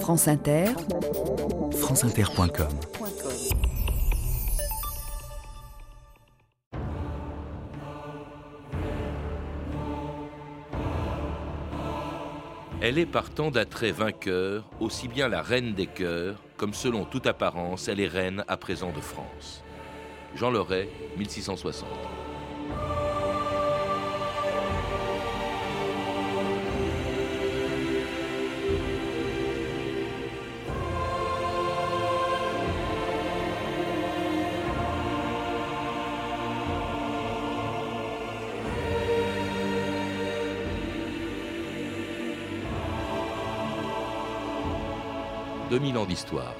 France Inter, franceinter.com Elle est partant d'attrait vainqueur, aussi bien la reine des cœurs, comme selon toute apparence, elle est reine à présent de France. Jean Loret, 1660. 2000 ans d'histoire.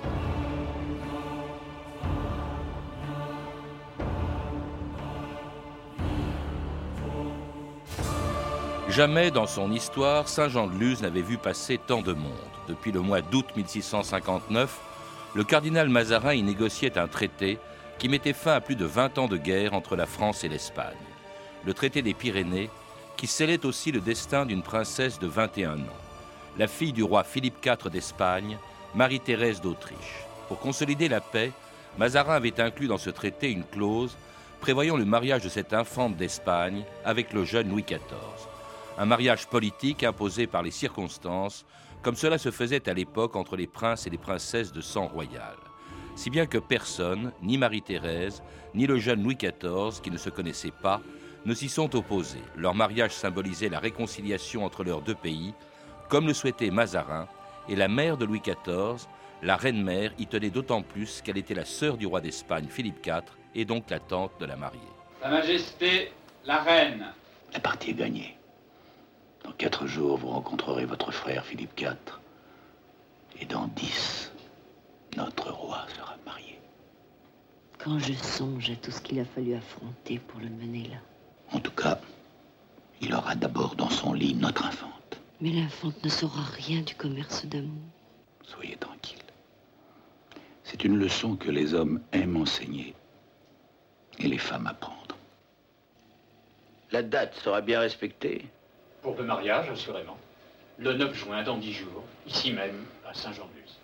Jamais dans son histoire, Saint-Jean-de-Luz n'avait vu passer tant de monde. Depuis le mois d'août 1659, le cardinal Mazarin y négociait un traité qui mettait fin à plus de 20 ans de guerre entre la France et l'Espagne. Le traité des Pyrénées, qui scellait aussi le destin d'une princesse de 21 ans, la fille du roi Philippe IV d'Espagne, Marie-Thérèse d'Autriche. Pour consolider la paix, Mazarin avait inclus dans ce traité une clause prévoyant le mariage de cette infante d'Espagne avec le jeune Louis XIV. Un mariage politique imposé par les circonstances, comme cela se faisait à l'époque entre les princes et les princesses de sang royal. Si bien que personne, ni Marie-Thérèse, ni le jeune Louis XIV, qui ne se connaissaient pas, ne s'y sont opposés. Leur mariage symbolisait la réconciliation entre leurs deux pays, comme le souhaitait Mazarin, et la mère de Louis XIV, la reine-mère, y tenait d'autant plus qu'elle était la sœur du roi d'Espagne, Philippe IV, et donc la tante de la mariée. Sa Majesté, la reine. La partie est gagnée. Dans quatre jours, vous rencontrerez votre frère Philippe IV. Et dans dix, notre roi sera marié. Quand je songe à tout ce qu'il a fallu affronter pour le mener là. En tout cas, il aura d'abord dans son lit notre infante. Mais l'infante ne saura rien du commerce d'amour. Soyez tranquille. C'est une leçon que les hommes aiment enseigner et les femmes apprendre. La date sera bien respectée. Pour le mariage, assurément. Le 9 juin, dans 10 jours, ici même, à Saint-Jean-de-Luz.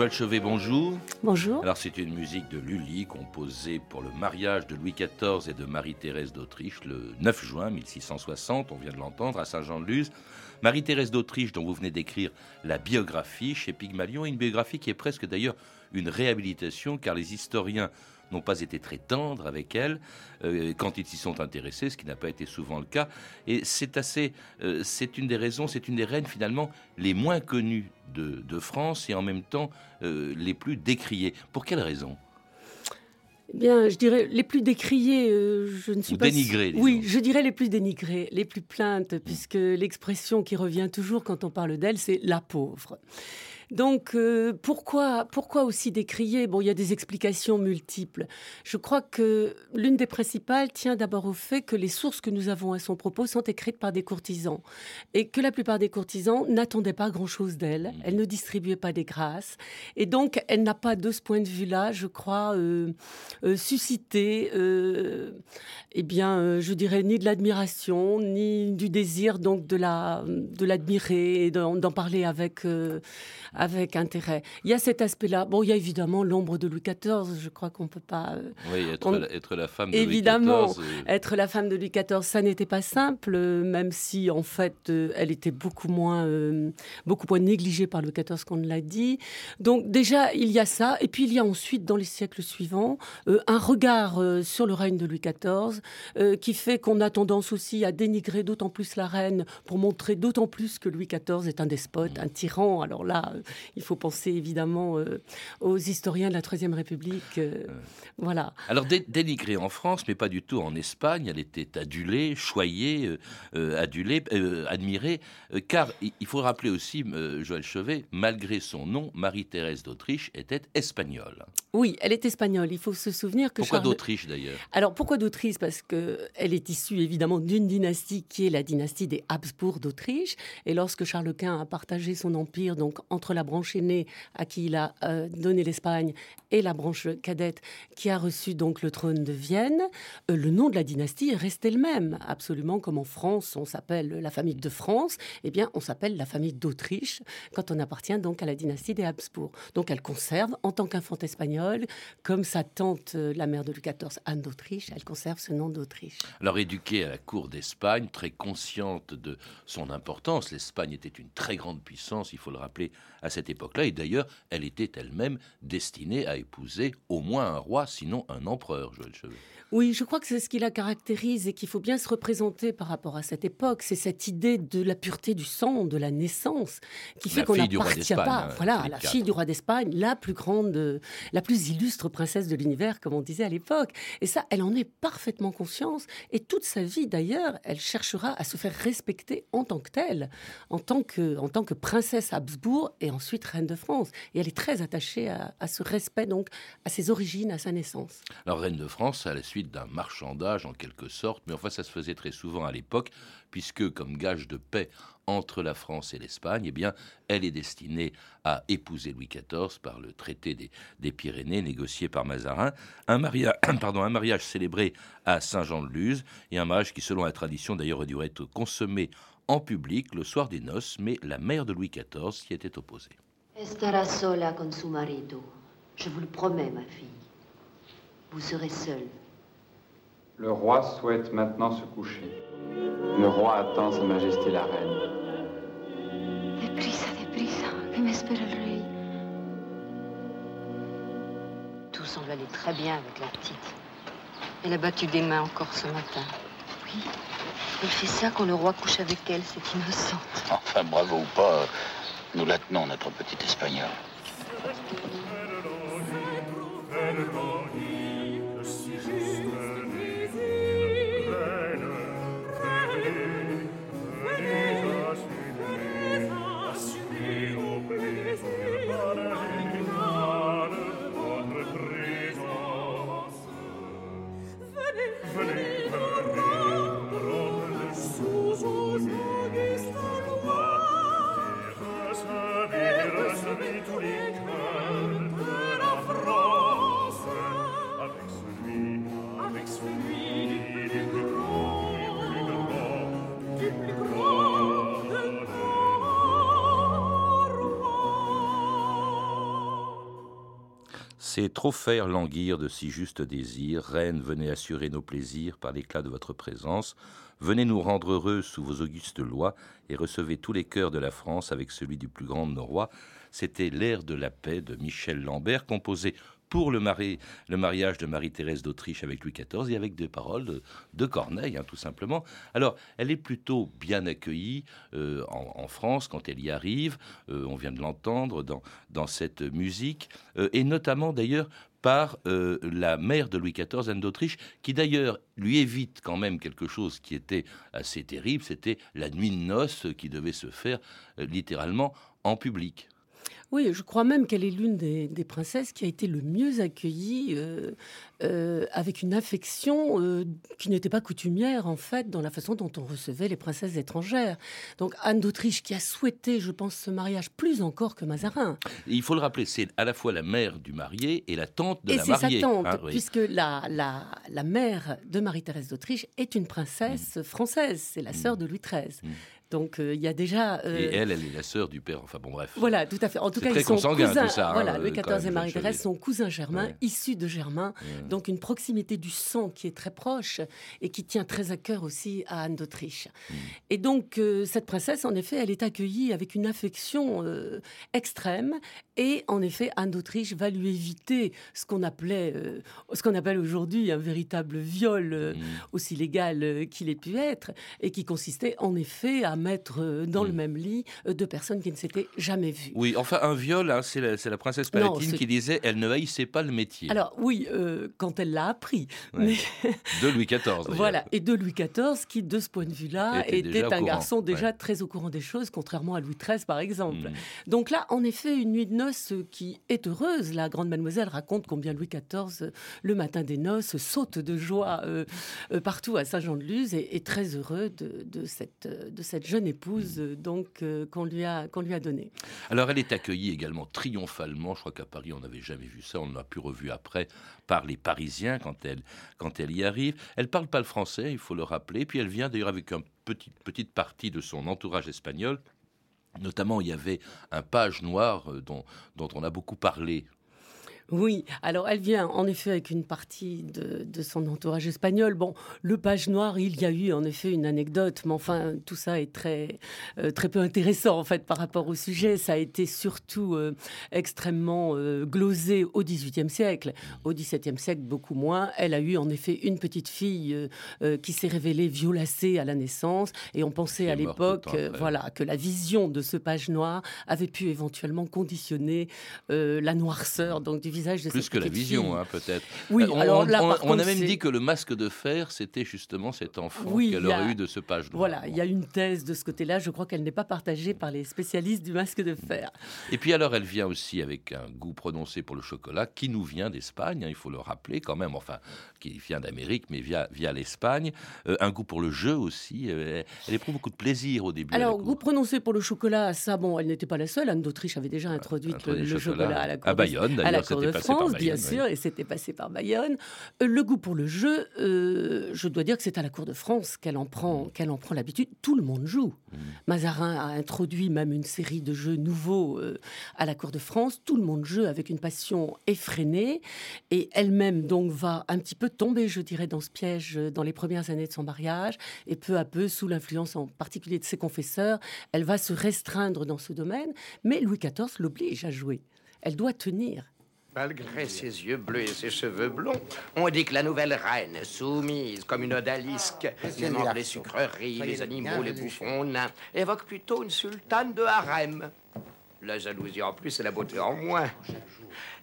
Joël Chevet, bonjour. Bonjour. Alors c'est une musique de Lully composée pour le mariage de Louis XIV et de Marie-Thérèse d'Autriche le 9 juin 1660, on vient de l'entendre, à Saint-Jean-de-Luz. Marie-Thérèse d'Autriche, dont vous venez d'écrire la biographie chez Pygmalion, une biographie qui est presque d'ailleurs une réhabilitation, car les historiens n'ont pas été très tendres avec elle euh, quand ils s'y sont intéressés, ce qui n'a pas été souvent le cas. Et c'est assez, euh, c'est une des raisons, c'est une des reines finalement les moins connues de, France et en même temps euh, les plus décriées. Pour quelle raison? Eh Bien, je dirais les plus décriées, je ne suis pas. Dénigrées. Oui, je dirais les plus dénigrées, les plus plaintes, puisque l'expression qui revient toujours quand on parle d'elle, c'est la pauvre. Donc euh, pourquoi, pourquoi aussi décrier? Bon, il y a des explications multiples. Je crois que l'une des principales tient d'abord au fait que les sources que nous avons à son propos sont écrites par des courtisans et que la plupart des courtisans n'attendaient pas grand-chose d'elle. Mmh. Elle ne distribuait pas des grâces et donc elle n'a pas de ce point de vue-là, je crois, euh, euh, suscité, eh bien, je dirais ni de l'admiration ni du désir donc de la de l'admirer et d'en parler avec avec intérêt. Il y a cet aspect-là. Bon, il y a évidemment l'ombre de Louis XIV. Je crois qu'on peut pas. Euh, oui, être, la, être, la, femme de évidemment, Louis XIV. Évidemment, être la femme de Louis XIV, ça n'était pas simple, même si en fait, euh, elle était beaucoup moins, euh, beaucoup moins négligée par Louis XIV qu'on ne l'a dit. Donc déjà, il y a ça, et puis il y a ensuite, dans les siècles suivants, un regard sur le règne de Louis XIV qui fait qu'on a tendance aussi à dénigrer d'autant plus la reine pour montrer d'autant plus que Louis XIV est un despote, un tyran. Alors là, il faut penser évidemment euh, aux historiens de la Troisième République. Euh, voilà. Alors dénigrée en France, mais pas du tout en Espagne. Elle était adulée, choyée, euh, adulée, admirée, car il faut rappeler aussi, Joël Chevet, malgré son nom, Marie-Thérèse d'Autriche était espagnole. Oui, elle est espagnole. Il faut se souvenir que pourquoi d'Autriche d'ailleurs? Alors pourquoi d'Autriche? Parce que elle est issue évidemment d'une dynastie qui est la dynastie des Habsbourg d'Autriche. Et lorsque Charles Quint a partagé son empire donc entre la la branche aînée à qui il a euh, donné l'Espagne et la branche cadette qui a reçu donc le trône de Vienne. Euh, le nom de la dynastie est resté le même, absolument comme en France, on s'appelle la famille de France, eh bien on s'appelle la famille d'Autriche quand on appartient donc à la dynastie des Habsbourg. Donc elle conserve en tant qu'infante espagnole, comme sa tante, euh, la mère de Louis XIV, Anne d'Autriche, elle conserve ce nom d'Autriche. Alors éduquée à la cour d'Espagne, très consciente de son importance, l'Espagne était une très grande puissance, il faut le rappeler, à cette époque-là, et d'ailleurs elle était elle-même destinée à épouser au moins un roi, sinon un empereur, Joël Chevet. Oui, je crois que c'est ce qui la caractérise et qu'il faut bien se représenter par rapport à cette époque. C'est cette idée de la pureté du sang, de la naissance, qui fait qu'on n'appartient pas. Hein, voilà, la fille du roi d'Espagne, la plus grande, la plus illustre princesse de l'univers, comme on disait à l'époque. Et ça, elle en est parfaitement conscience. Et toute sa vie, d'ailleurs, elle cherchera à se faire respecter en tant que telle, en tant que, en tant que princesse Habsbourg et ensuite reine de France. Et elle est très attachée à, à ce respect, donc, à ses origines, à sa naissance. Alors, reine de France, à la suite d'un marchandage en quelque sorte, mais enfin ça se faisait très souvent à l'époque, puisque comme gage de paix entre la France et l'Espagne, eh bien, elle est destinée à épouser Louis XIV par le traité des, Pyrénées négocié par Mazarin, un, mariage, pardon, un mariage célébré à Saint-Jean-de-Luz, et un mariage qui, selon la tradition d'ailleurs, aurait dû être consommé en public le soir des noces, mais la mère de Louis XIV s'y était opposée. Estará sola con su marido. Je vous le promets, ma fille. Vous serez seule. Le roi souhaite maintenant se coucher. Le roi attend Sa Majesté la Reine. Deprisa, deprisa, que m'espère le rey. Tout semble aller très bien avec la petite. Elle a battu des mains encore ce matin. Oui, elle fait ça quand le roi couche avec elle, c'est innocent. Enfin, bravo ou pas, nous la tenons, notre petite espagnole. C'est trop faire languir de si justes désirs. Reine, venez assurer nos plaisirs par l'éclat de votre présence. Venez nous rendre heureux sous vos augustes lois et recevez tous les cœurs de la France avec celui du plus grand de nos rois. C'était l'air de la paix de Michel Lambert, composé pour le, mariage de Marie-Thérèse d'Autriche avec Louis XIV et avec des paroles de, Corneille, hein, tout simplement. Alors, elle est plutôt bien accueillie euh, en, France quand elle y arrive. Euh, on vient de l'entendre dans, dans cette musique, euh, et notamment d'ailleurs par la mère de Louis XIV, Anne d'Autriche, qui d'ailleurs lui évite quand même quelque chose qui était assez terrible, c'était la nuit de noces qui devait se faire littéralement en public. Oui, je crois même qu'elle est l'une des, princesses qui a été le mieux accueillie, euh, euh, avec une affection euh, qui n'était pas coutumière, en fait, dans la façon dont on recevait les princesses étrangères. Donc Anne d'Autriche, qui a souhaité, je pense, ce mariage plus encore que Mazarin. Il faut le rappeler, c'est à la fois la mère du marié et la tante de la mariée. Et c'est sa tante, hein, puisque la, la, la, mère de Marie-Thérèse d'Autriche est une princesse mm. française, c'est la sœur mm. de Louis XIII. Donc euh, il y a déjà. Euh, et elle, elle est la sœur du père. Enfin bon, bref. Voilà, tout à fait. En tout cas, ils sont cousins. Tout ça, hein, voilà, Louis XIV et Marie-Thérèse sont cousins germains, issus de Germain. Donc une proximité du sang qui est très proche et qui tient très à cœur aussi à Anne d'Autriche. Mm. Et donc euh, cette princesse, en effet, elle est accueillie avec une affection extrême. Et en effet, Anne d'Autriche va lui éviter ce qu'on appelait, ce qu'on appelle aujourd'hui un véritable viol, mm. aussi légal qu'il ait pu être, et qui consistait en effet à mettre euh, dans le mm. même lit euh, deux personnes qui ne s'étaient jamais vues. Oui, enfin un viol, hein, c'est la, princesse Palatine qui disait elle ne haïssait pas le métier. Alors oui, euh, quand elle l'a appris. De Louis XIV. voilà, et de Louis XIV qui, de ce point de vue-là, était, un garçon déjà très au courant des choses, contrairement à Louis XIII par exemple. Mm. Donc là, en effet, une nuit de noces qui est heureuse. La grande mademoiselle raconte combien Louis XIV, le matin des noces, saute de joie partout à Saint-Jean-de-Luz et est très heureux de, cette, de cette jeune épouse donc qu'on lui a qu'on lui a donnée. Alors elle est accueillie également triomphalement. Je crois qu'à Paris on n'avait jamais vu ça. On l'a pu revu après par les Parisiens quand elle quand elle y arrive. Elle parle pas le français, il faut le rappeler. Puis elle vient d'ailleurs avec une petite petite partie de son entourage espagnol Notamment, il y avait un page noir euh, dont, dont on a beaucoup parlé oui, alors elle vient en effet avec une partie de, son entourage espagnol. Bon, le page noir, il y a eu en effet une anecdote, mais enfin tout ça est très euh, très peu intéressant en fait par rapport au sujet. Ça a été surtout euh, extrêmement euh, glosé au XVIIIe siècle, au XVIIe siècle beaucoup moins. Elle a eu en effet une petite fille qui s'est révélée violacée à la naissance, et on pensait à l'époque, voilà, que la vision de ce page noir avait pu éventuellement conditionner la noirceur donc du plus que la vision, hein, peut-être. Oui, on, alors on, a même dit que le masque de fer, c'était justement cet enfant qu'elle aurait eu de ce page Voilà, il y a une thèse de ce côté-là. Je crois qu'elle n'est pas partagée par les spécialistes du masque de fer. Et puis alors, elle vient aussi avec un goût prononcé pour le chocolat, qui nous vient d'Espagne, hein, il faut le rappeler quand même, enfin, qui vient d'Amérique, mais via, via l'Espagne. Euh, un goût pour le jeu aussi. Euh, elle éprouve beaucoup de plaisir au début. Alors, goût prononcé pour le chocolat, ça, bon, elle n'était pas la seule. Anne d'Autriche avait déjà introduit le, chocolat, à la à Bayonne, d'ailleurs, de France, bien sûr, et c'était passé par Bayonne. Euh, le goût pour le jeu, euh, je dois dire que c'est à la cour de France qu'elle en prend, mm. qu'elle en prend l'habitude. Tout le monde joue. Mm. Mazarin a introduit même une série de jeux nouveaux euh, à la cour de France. Tout le monde joue avec une passion effrénée, et elle-même donc va un petit peu tomber, je dirais, dans ce piège dans les premières années de son mariage, et peu à peu, sous l'influence en particulier de ses confesseurs, elle va se restreindre dans ce domaine. Mais Louis XIV l'oblige à jouer. Elle doit tenir. Malgré ses yeux bleus et ses cheveux blonds, on dit que la nouvelle reine, soumise comme une odalisque, aimant les sucreries, les animaux, les bouffons nains, évoque plutôt une sultane de harem. La jalousie en plus et la beauté en moins.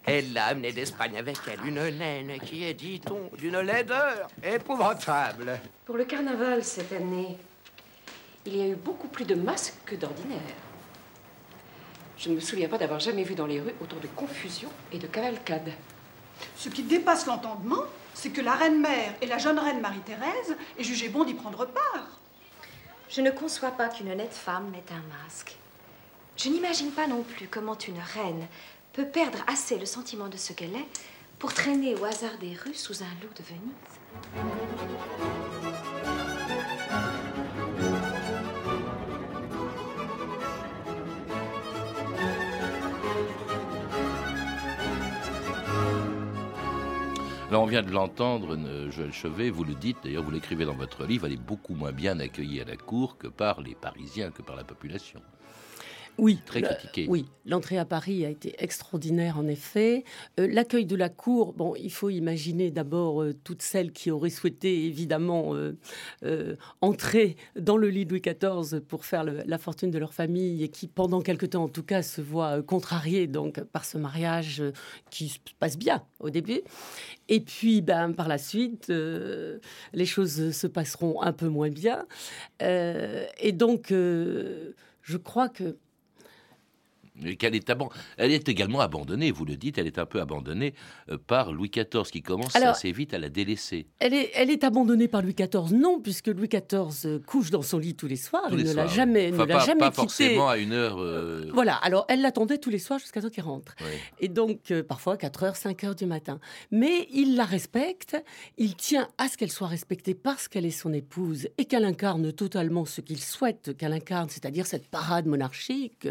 Elle l'a amenée d'Espagne avec elle, une naine qui est, dit-on, d'une laideur épouvantable. Pour le carnaval cette année, il y a eu beaucoup plus de masques que d'ordinaire. Je ne me souviens pas d'avoir jamais vu dans les rues autant de confusion et de cavalcade. Ce qui dépasse l'entendement, c'est que la reine-mère et la jeune reine Marie-Thérèse aient jugé bon d'y prendre part. Je ne conçois pas qu'une honnête femme mette un masque. Je n'imagine pas non plus comment une reine peut perdre assez le sentiment de ce qu'elle est pour traîner au hasard des rues sous un loup de Venise. On vient de l'entendre, Joël Chevet, vous le dites, d'ailleurs, vous l'écrivez dans votre livre, elle est beaucoup moins bien accueillie à la cour que par les Parisiens, que par la population. Oui, très critiqué. Oui, l'entrée à Paris a été extraordinaire en effet. Euh, l'accueil de la cour, bon, il faut imaginer d'abord euh, toutes celles qui auraient souhaité évidemment euh, entrer dans le lit de Louis XIV pour faire la fortune de leur famille et qui, pendant quelque temps en tout cas, se voient contrariées donc par ce mariage qui se passe bien au début. Et puis, ben, par la suite, les choses se passeront un peu moins bien. et donc, je crois que qu'elle est, elle est également abandonnée, vous le dites, elle est un peu abandonnée euh, par Louis XIV qui commence assez vite à la délaisser. Elle est, elle est abandonnée par Louis XIV, non, puisque Louis XIV euh, couche dans son lit tous les soirs, il ne l'a jamais, enfin, ne l'a jamais pas forcément à une heure. Euh, voilà, alors elle l'attendait tous les soirs jusqu'à ce qu'il rentre. Et donc, parfois 4 heures, 5 heures du matin. Mais il la respecte, il tient à ce qu'elle soit respectée parce qu'elle est son épouse et qu'elle incarne totalement ce qu'il souhaite qu'elle incarne, c'est-à-dire cette parade monarchique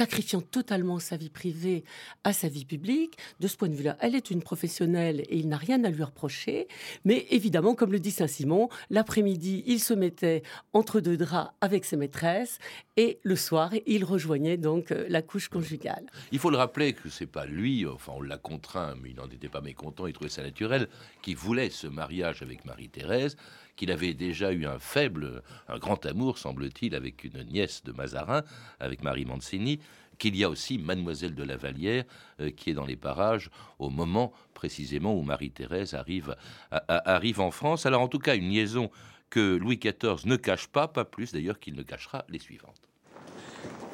sacrifiant totalement sa vie privée à sa vie publique. De ce point de vue-là, elle est une professionnelle et il n'a rien à lui reprocher. Mais évidemment, comme le dit Saint-Simon, l'après-midi, il se mettait entre deux draps avec ses maîtresses et le soir, il rejoignait donc euh, la couche conjugale. Il faut le rappeler que c'est pas lui, enfin on l'a contraint, mais il n'en était pas mécontent, il trouvait ça naturel, qui voulait ce mariage avec Marie-Thérèse qu'il avait déjà eu un faible, un grand amour, semble-t-il, avec une nièce de Mazarin, avec Marie Mancini, qu'il y a aussi Mademoiselle de la Vallière euh, qui est dans les parages au moment précisément où Marie-Thérèse arrive, arrive en France. Alors en tout cas, une liaison que Louis XIV ne cache pas, pas plus d'ailleurs qu'il ne cachera les suivantes.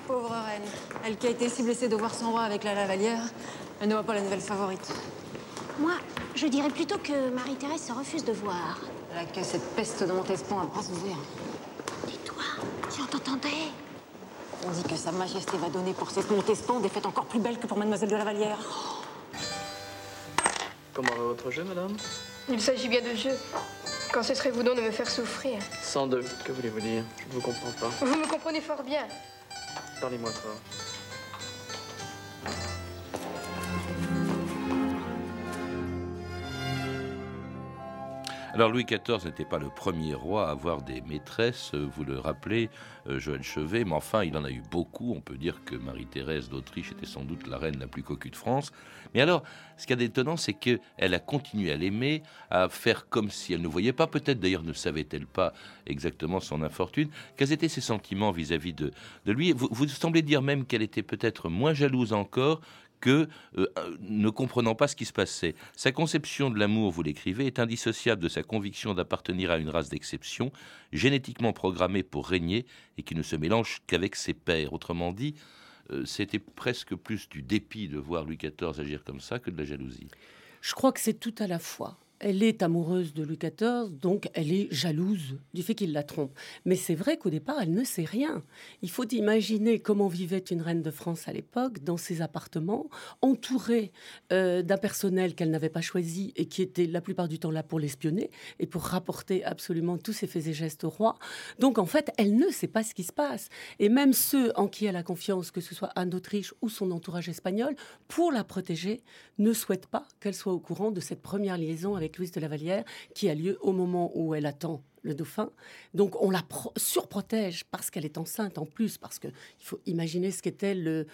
Pauvre reine, elle qui a été si blessée de voir son roi avec la Lavalière, elle ne voit pas la nouvelle favorite. Moi, je dirais plutôt que Marie-Thérèse se refuse de voir. Elle a que cette peste de Montespan à bras ouverts. Tais-toi, Si on t'entendait On dit que Sa Majesté va donner pour cette Montespan des fêtes encore plus belles que pour Mademoiselle de la Vallière. Comment va votre jeu, madame? Il s'agit bien de jeu. Quand cesserez-vous donc de me faire souffrir 102. Que voulez-vous dire? Je ne vous comprends pas. Vous me comprenez fort bien. Parlez-moi fort. Alors Louis XIV n'était pas le premier roi à avoir des maîtresses, euh, vous le rappelez, euh, Joël Chevet, mais enfin il en a eu beaucoup. On peut dire que Marie-Thérèse d'Autriche était sans doute la reine la plus coquue de France. Mais alors, ce qui est d'étonnant, c'est qu'elle a continué à l'aimer, à faire comme si elle ne voyait pas, peut-être d'ailleurs ne savait-elle pas exactement son infortune, quels étaient ses sentiments vis-à-vis de, de, lui? Vous semblez dire même qu'elle était peut-être moins jalouse encore que euh, ne comprenant pas ce qui se passait. Sa conception de l'amour, vous l'écrivez, est indissociable de sa conviction d'appartenir à une race d'exception, génétiquement programmée pour régner et qui ne se mélange qu'avec ses pères. Autrement dit, euh, c'était presque plus du dépit de voir Louis XIV agir comme ça que de la jalousie. Je crois que c'est tout à la fois. Elle est amoureuse de Louis XIV, donc elle est jalouse du fait qu'il la trompe. Mais c'est vrai qu'au départ, elle ne sait rien. Il faut imaginer comment vivait une reine de France à l'époque, dans ses appartements, entourée euh, d'un personnel qu'elle n'avait pas choisi et qui était la plupart du temps là pour l'espionner et pour rapporter absolument tous ses faits et gestes au roi. Donc en fait, elle ne sait pas ce qui se passe. Et même ceux en qui elle a confiance, que ce soit Anne d'Autriche ou son entourage espagnol, pour la protéger, ne souhaitent pas qu'elle soit au courant de cette première liaison avec Louise de la Vallière, qui a lieu au moment où elle attend le dauphin. Donc on la surprotège parce qu'elle est enceinte en plus, parce qu'il faut imaginer ce qu'était euh,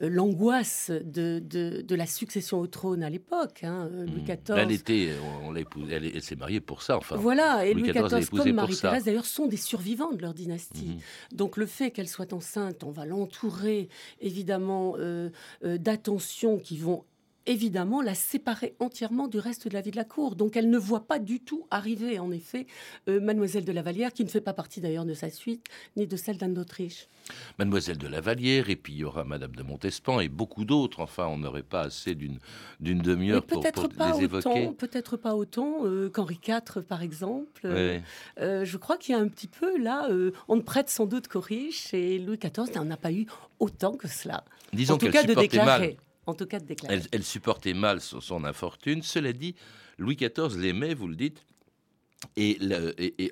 l'angoisse de, de, la succession au trône à l'époque. Hein, euh, Louis XIV. Hmm. Elle, était, on elle, elle s'est mariée pour ça. Enfin, voilà, et Louis, XIV, comme Marie-Thérèse d'ailleurs, sont des survivants de leur dynastie. Hmm. Donc le fait qu'elle soit enceinte, on va l'entourer évidemment euh, d'attentions qui vont évidemment la séparer entièrement du reste de la vie de la cour. Donc elle ne voit pas du tout arriver, en effet, euh, Mademoiselle de la Vallière, qui ne fait pas partie d'ailleurs de sa suite, ni de celle d'Anne d'Autriche. Mademoiselle de la Vallière, et puis il y aura Madame de Montespan, et beaucoup d'autres. Enfin, on n'aurait pas assez d'une demi-heure pour, les évoquer. Peut-être pas autant euh, qu'Henri IV, par exemple. Euh, je crois qu'il y a un petit peu, là, on ne prête sans doute qu'aux riches, et Louis XIV n'en a pas eu autant que cela. Disons en tout cas, de déclarer en tout cas de Elle, supportait mal son, infortune. Cela dit, Louis XIV l'aimait, vous le dites, et,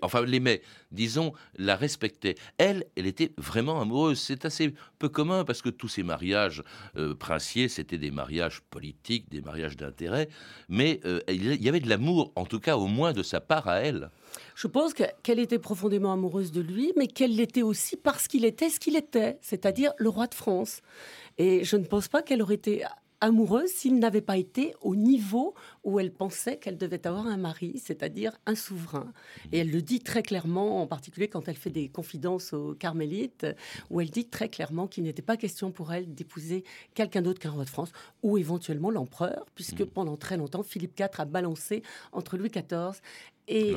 enfin l'aimait, disons, la respectait. Elle, elle était vraiment amoureuse. C'est assez peu commun parce que tous ces mariages euh, princiers, c'était des mariages politiques, des mariages d'intérêt, mais euh, il y avait de l'amour, en tout cas au moins de sa part à elle. Je pense qu'elle était profondément amoureuse de lui, mais qu'elle l'était aussi parce qu'il était ce qu'il était, c'est-à-dire le roi de France. Et je ne pense pas qu'elle aurait été amoureuse s'il n'avait pas été au niveau où elle pensait qu'elle devait avoir un mari, c'est-à-dire un souverain. Et elle le dit très clairement, en particulier quand elle fait des confidences aux carmélites, où elle dit très clairement qu'il n'était pas question pour elle d'épouser quelqu'un d'autre qu'un roi de France, ou éventuellement l'empereur, puisque mmh. pendant très longtemps, Philippe IV a balancé entre Louis XIV et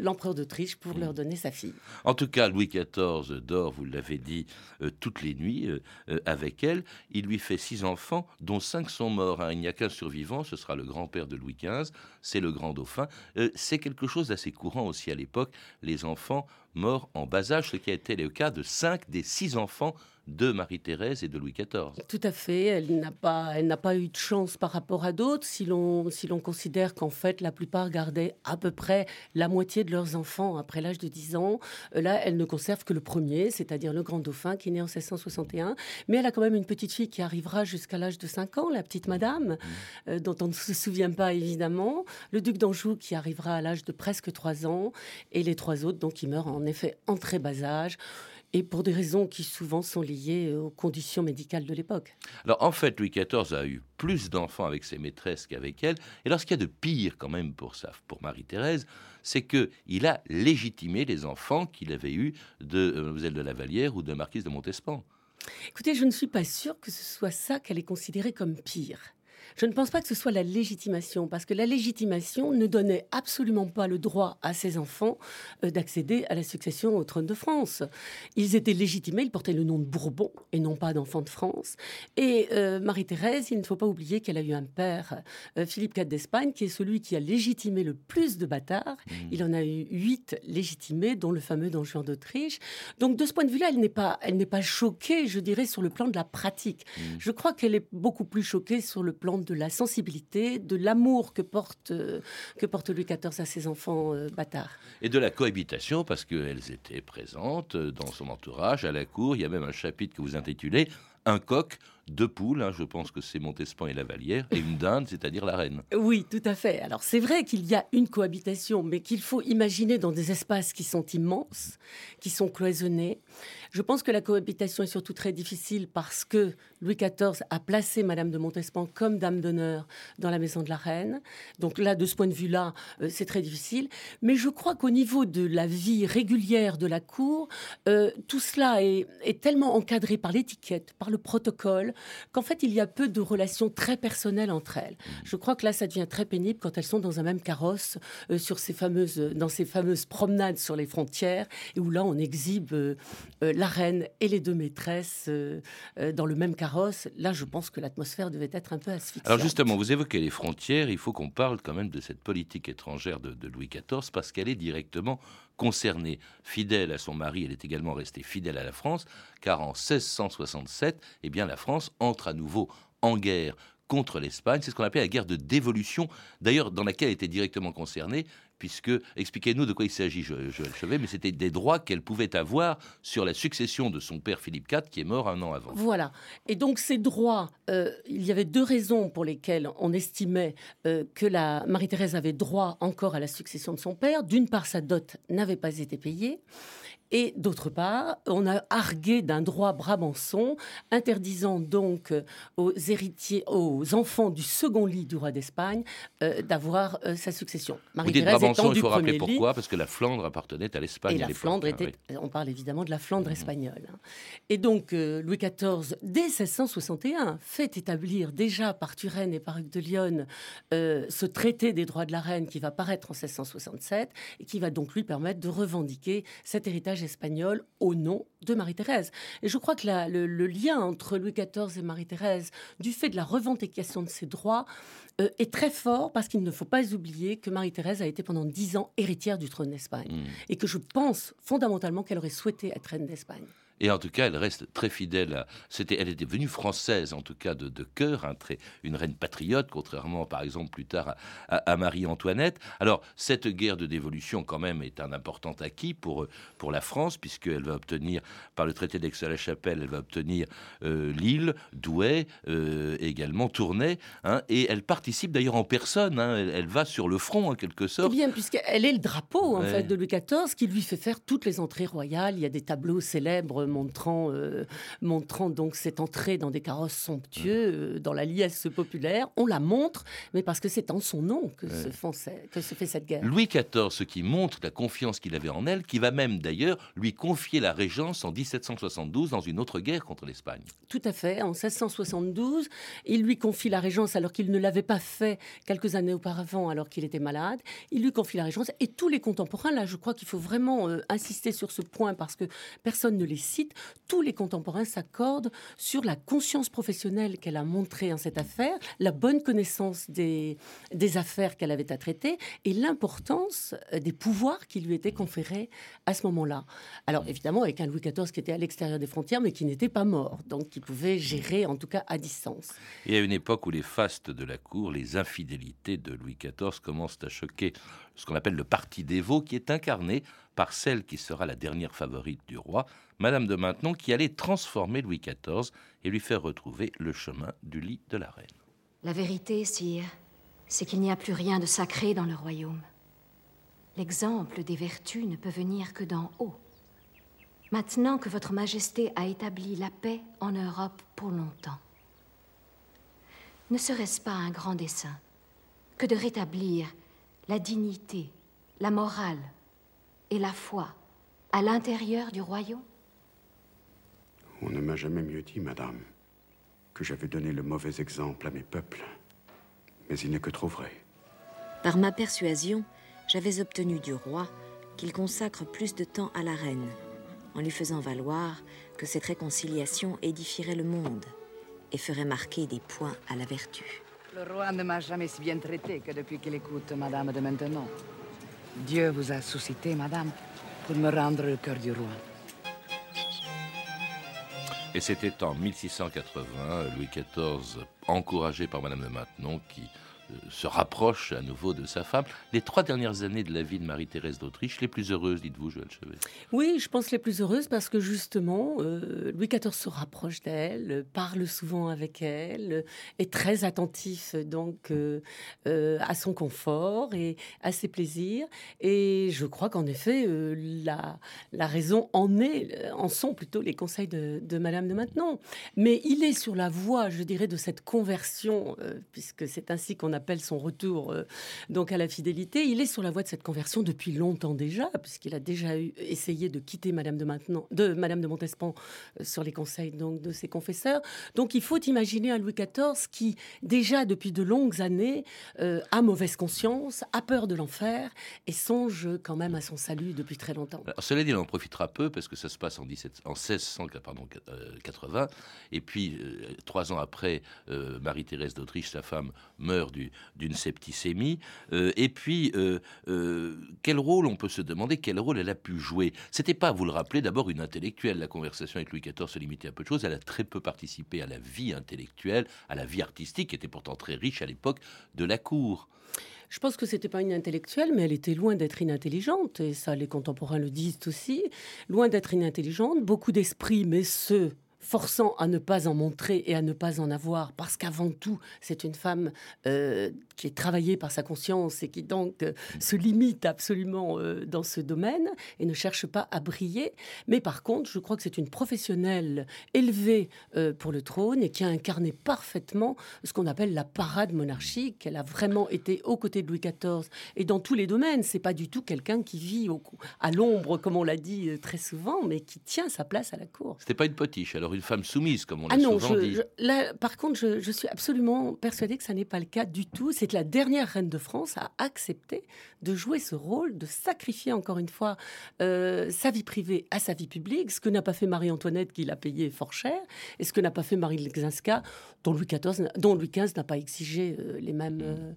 l'empereur d'Autriche pour mmh. leur donner sa fille. En tout cas, Louis XIV dort, vous l'avez dit, euh, toutes les nuits euh, avec elle. Il lui fait six enfants, dont cinq sont morts. Hein. Il n'y a qu'un survivant, ce sera le grand-père de Louis XV, c'est le grand dauphin. Euh, c'est quelque chose d'assez courant aussi à l'époque, les enfants morts en bas âge, ce qui a été le cas de cinq des six enfants de Marie-Thérèse et de Louis XIV. Tout à fait. Elle n'a pas, elle n'a pas eu de chance par rapport à d'autres. Si l'on, si l'on considère qu'en fait la plupart gardaient à peu près la moitié de leurs enfants après l'âge de 10 ans, euh, là elle ne conserve que le premier, c'est-à-dire le grand dauphin qui est né en 1661. Mais elle a quand même une petite fille qui arrivera jusqu'à l'âge de 5 ans, la petite Madame, mmh. euh, dont on ne se souvient pas évidemment. Le duc d'Anjou qui arrivera à l'âge de presque 3 ans, et les trois autres donc qui meurent en effet en très bas âge et pour des raisons qui souvent sont liées aux conditions médicales de l'époque. Alors en fait, Louis XIV a eu plus d'enfants avec ses maîtresses qu'avec elle. Et alors ce qu'il y a de pire quand même pour ça, pour Marie-Thérèse, c'est que il a légitimé les enfants qu'il avait eus de Mlle de la Vallière ou de Marquise de Montespan. Écoutez, je ne suis pas sûre que ce soit ça qu'elle est considérée comme pire. Je ne pense pas que ce soit la légitimation, parce que la légitimation ne donnait absolument pas le droit à ses enfants euh, d'accéder à la succession au trône de France. Ils étaient légitimés, ils portaient le nom de Bourbon et non pas d'enfant de France. Et euh, Marie-Thérèse, il ne faut pas oublier qu'elle a eu un père, euh, Philippe IV d'Espagne, qui est celui qui a légitimé le plus de bâtards. Mmh. Il en a eu huit légitimés, dont le fameux Don Juan d'Autriche. Donc de ce point de vue-là, elle n'est pas, elle n'est pas choquée, je dirais, sur le plan de la pratique. Mmh. Je crois qu'elle est beaucoup plus choquée sur le plan de la sensibilité, de l'amour que porte, euh, que porte Louis XIV à ses enfants euh, bâtards. Et de la cohabitation, parce qu'elles étaient présentes euh, dans son entourage, à la cour. Il y a même un chapitre que vous intitulez Un coq deux poules, hein, je pense que c'est Montespan et la Vallière, et une dinde, c'est-à-dire la reine. Oui, tout à fait. Alors c'est vrai qu'il y a une cohabitation, mais qu'il faut imaginer dans des espaces qui sont immenses, qui sont cloisonnés. Je pense que la cohabitation est surtout très difficile parce que Louis XIV a placé Madame de Montespan comme dame d'honneur dans la maison de la reine. Donc là, de ce point de vue-là, euh, c'est très difficile. Mais je crois qu'au niveau de la vie régulière de la cour, euh, tout cela est, tellement encadré par l'étiquette, par le protocole, qu'en fait, il y a peu de relations très personnelles entre elles. Je crois que là, ça devient très pénible quand elles sont dans un même carrosse, euh, sur ces fameuses, dans ces fameuses promenades sur les frontières, et où là, on exhibe euh, la reine et les deux maîtresses dans le même carrosse. Là, je pense que l'atmosphère devait être un peu asphyxiante. Alors justement, vous évoquez les frontières, il faut qu'on parle quand même de cette politique étrangère de, de Louis XIV, parce qu'elle est directement concernée. Fidèle à son mari, elle est également restée fidèle à la France, car en 1667, eh bien, la France entre à nouveau en guerre contre l'Espagne. C'est ce qu'on appelait la guerre de dévolution, d'ailleurs dans laquelle elle était directement concernée puisque, expliquez-nous de quoi il s'agit, Joël Chevet, mais c'était des droits qu'elle pouvait avoir sur la succession de son père Philippe IV, qui est mort un an avant. Voilà. Et donc ces droits, euh, il y avait deux raisons pour lesquelles on estimait euh, que la Marie-Thérèse avait droit encore à la succession de son père. D'une part, sa dot n'avait pas été payée. Et d'autre part, on a argué d'un droit brabançon, interdisant donc euh, aux héritiers, aux enfants du second lit du roi d'Espagne, euh, d'avoir euh, sa succession. Marie Vous dites Brabançon, il faut rappeler pourquoi, parce que la Flandre appartenait à l'Espagne. Et la Flandre était, on parle évidemment de la Flandre mhm. espagnole. Hein. Et donc Louis XIV, dès 1661, fait établir déjà par Turenne et par Hugues de Lyon ce traité des droits de la reine qui va paraître en 1667 et qui va donc lui permettre de revendiquer cet héritage espagnol au nom de Marie-Thérèse. Et je crois que le, lien entre Louis XIV et Marie-Thérèse, du fait de la revendication de ses droits, euh, est très fort parce qu'il ne faut pas oublier que Marie-Thérèse a été pendant dix ans héritière du trône d'Espagne. Mmh. Et que je pense fondamentalement qu'elle aurait souhaité être reine d'Espagne. Et en tout cas, elle reste très fidèle. À... C'était, elle était devenue française, en tout cas de, de cœur, hein, très, une reine patriote, contrairement, par exemple, plus tard à, Marie-Antoinette. Alors, cette guerre de dévolution, quand même, est un important acquis pour, pour la France, puisqu'elle va obtenir, par le traité d'Aix-la-Chapelle, elle va obtenir euh, Lille, Douai, euh, également Tournai, hein, et elle participe d'ailleurs en personne. Hein, elle, va sur le front, en quelque sorte. Eh bien, puisqu'elle est le drapeau, en fait, de Louis XIV, qui lui fait faire toutes les entrées royales. Il y a des tableaux célèbres montrant, euh, montrant donc cette entrée dans des carrosses somptueux, euh, dans la liesse populaire. On la montre, mais parce que c'est en son nom que, se, que se fait cette guerre. Louis XIV, ce qui montre la confiance qu'il avait en elle, qui va même d'ailleurs lui confier la régence en 1772 dans une autre guerre contre l'Espagne. Tout à fait. En 1672, il lui confie la régence alors qu'il ne l'avait pas fait quelques années auparavant, alors qu'il était malade. Il lui confie la régence et tous les contemporains, là, je crois qu'il faut vraiment euh, insister sur ce point parce que personne ne les tous les contemporains s'accordent sur la conscience professionnelle qu'elle a montrée en cette affaire, la bonne connaissance des, des affaires qu'elle avait à traiter et l'importance euh, des pouvoirs qui lui étaient conférés à ce moment-là. Alors évidemment, avec un Louis XIV qui était à l'extérieur des frontières, mais qui n'était pas mort, donc qui pouvait gérer en tout cas à distance. Et à une époque où les fastes de la cour, les infidélités de Louis XIV commencent à choquer ce qu'on appelle le parti dévot, qui est incarné par celle qui sera la dernière favorite du roi, Madame de Maintenon, qui allait transformer Louis XIV et lui faire retrouver le chemin du lit de la reine. La vérité, sire, c'est qu'il n'y a plus rien de sacré dans le royaume. L'exemple des vertus ne peut venir que d'en haut. Maintenant que Votre Majesté a établi la paix en Europe pour longtemps, ne serait-ce pas un grand dessein que de rétablir la dignité, la morale et la foi à l'intérieur du royaume? On ne m'a jamais mieux dit, madame, que j'avais donné le mauvais exemple à mes peuples. Mais il n'est que trop vrai. Par ma persuasion, j'avais obtenu du roi qu'il consacre plus de temps à la reine, en lui faisant valoir que cette réconciliation édifierait le monde et ferait marquer des points à la vertu. Le roi ne m'a jamais si bien traité que depuis qu'il écoute Madame de maintenant. Dieu vous a suscité, Madame, pour me rendre le cœur du roi. Et c'était en 1680, Louis XIV, encouragé par Madame de Maintenon, qui se rapproche à nouveau de sa femme. Les trois dernières années de la vie de Marie-Thérèse d'Autriche, les plus heureuses, dites-vous, Joël Chevet Oui, je pense les plus heureuses parce que justement, euh, Louis XIV se rapproche d'elle, parle souvent avec elle, est très attentif donc euh, à son confort et à ses plaisirs. Et je crois qu'en effet, la, la raison en est, en sont plutôt les conseils de, de Madame de Maintenon. Mais il est sur la voie, je dirais, de cette conversion, puisque c'est ainsi qu'on a appelle son retour euh, donc à la fidélité. Il est sur la voie de cette conversion depuis longtemps déjà, puisqu'il a déjà eu, essayé de quitter Madame de, Maintenant, de Madame de Montespan euh, sur les conseils donc de ses confesseurs. Donc il faut imaginer un Louis XIV qui déjà depuis de longues années euh, a mauvaise conscience, a peur de l'enfer et songe quand même à son salut depuis très longtemps. Alors, cela dit, il en profitera peu parce que ça se passe en, 17, en 1680 et puis trois ans après, Marie-Thérèse d'Autriche, sa femme, meurt du d'une septicémie. Euh, et puis, euh, euh, quel rôle, on peut se demander, quel rôle elle a pu jouer? C'était pas, vous le rappelez, d'abord une intellectuelle. La conversation avec Louis XIV se limitait à peu de choses. Elle a très peu participé à la vie intellectuelle, à la vie artistique, qui était pourtant très riche à l'époque de la cour. Je pense que c'était pas une intellectuelle, mais elle était loin d'être inintelligente, et ça les contemporains le disent aussi, loin d'être inintelligente, beaucoup d'esprit, mais ce forçant à ne pas en montrer et à ne pas en avoir, parce qu'avant tout, c'est une femme euh, qui est travaillée par sa conscience et qui donc euh, se limite absolument euh, dans ce domaine et ne cherche pas à briller. Mais par contre, je crois que c'est une professionnelle élevée pour le trône et qui a incarné parfaitement ce qu'on appelle la parade monarchique. Elle a vraiment été aux côtés de Louis XIV et dans tous les domaines. C'est pas du tout quelqu'un qui vit à l'ombre, comme on l'a dit très souvent, mais qui tient sa place à la cour. C'était pas une potiche. Alors? Une femme soumise, comme on l'a ah non, souvent dit. là, par contre, je, suis absolument persuadée que ça n'est pas le cas du tout. C'est la dernière reine de France à accepter de jouer ce rôle, de sacrifier encore une fois euh, sa vie privée à sa vie publique, ce que n'a pas fait Marie-Antoinette, qui l'a payé fort cher, et ce que n'a pas fait Marie Lexinska, dont Louis XIV, dont Louis XV n'a pas exigé euh, les mêmes. Mm.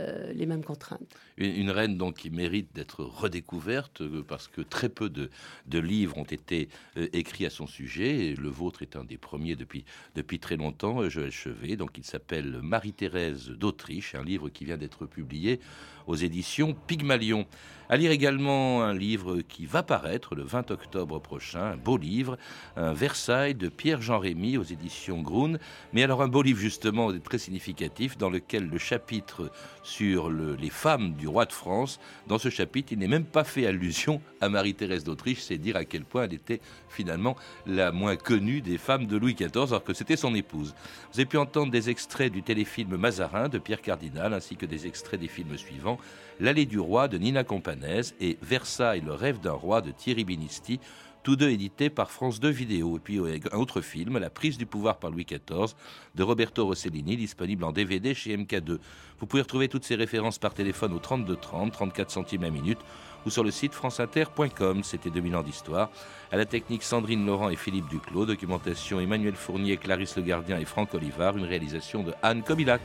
Euh, les mêmes contraintes. Une, reine donc qui mérite d'être redécouverte parce que très peu de, livres ont été écrits à son sujet. Et le vôtre est un des premiers depuis, depuis très longtemps, Joël Chevet. Donc il s'appelle Marie-Thérèse d'Autriche, un livre qui vient d'être publié aux éditions Pygmalion. À lire également un livre qui va paraître le 20 octobre prochain, un beau livre, un Versailles de Pierre-Jean Rémy aux éditions Grun. Mais alors un beau livre justement très significatif dans lequel le chapitre sur les femmes du roi de France, dans ce chapitre, il n'est même pas fait allusion à Marie-Thérèse d'Autriche, c'est dire à quel point elle était finalement la moins connue des femmes de Louis XIV, alors que c'était son épouse. Vous avez pu entendre des extraits du téléfilm Mazarin de Pierre Cardinal, ainsi que des extraits des films suivants. L'allée du roi de Nina Companès et Versailles, le rêve d'un roi de Thierry Binisti, tous deux édités par France 2 Vidéo. Et puis euh, un autre film, La prise du pouvoir par Louis XIV, de Roberto Rossellini, disponible en DVD chez MK2. Vous pouvez retrouver toutes ces références par téléphone au 32 30, 34 centimes la minute, ou sur le site franceinter.com. C'était 2000 ans d'histoire. À la technique Sandrine Laurent et Philippe Duclos, documentation Emmanuel Fournier, Clarisse Le Gardien et Franck Olivard, une réalisation de Anne Kobilac.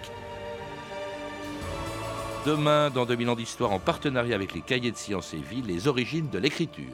Demain, dans 2000 ans d'histoire, en partenariat avec les cahiers de sciences et vie, les origines de l'écriture.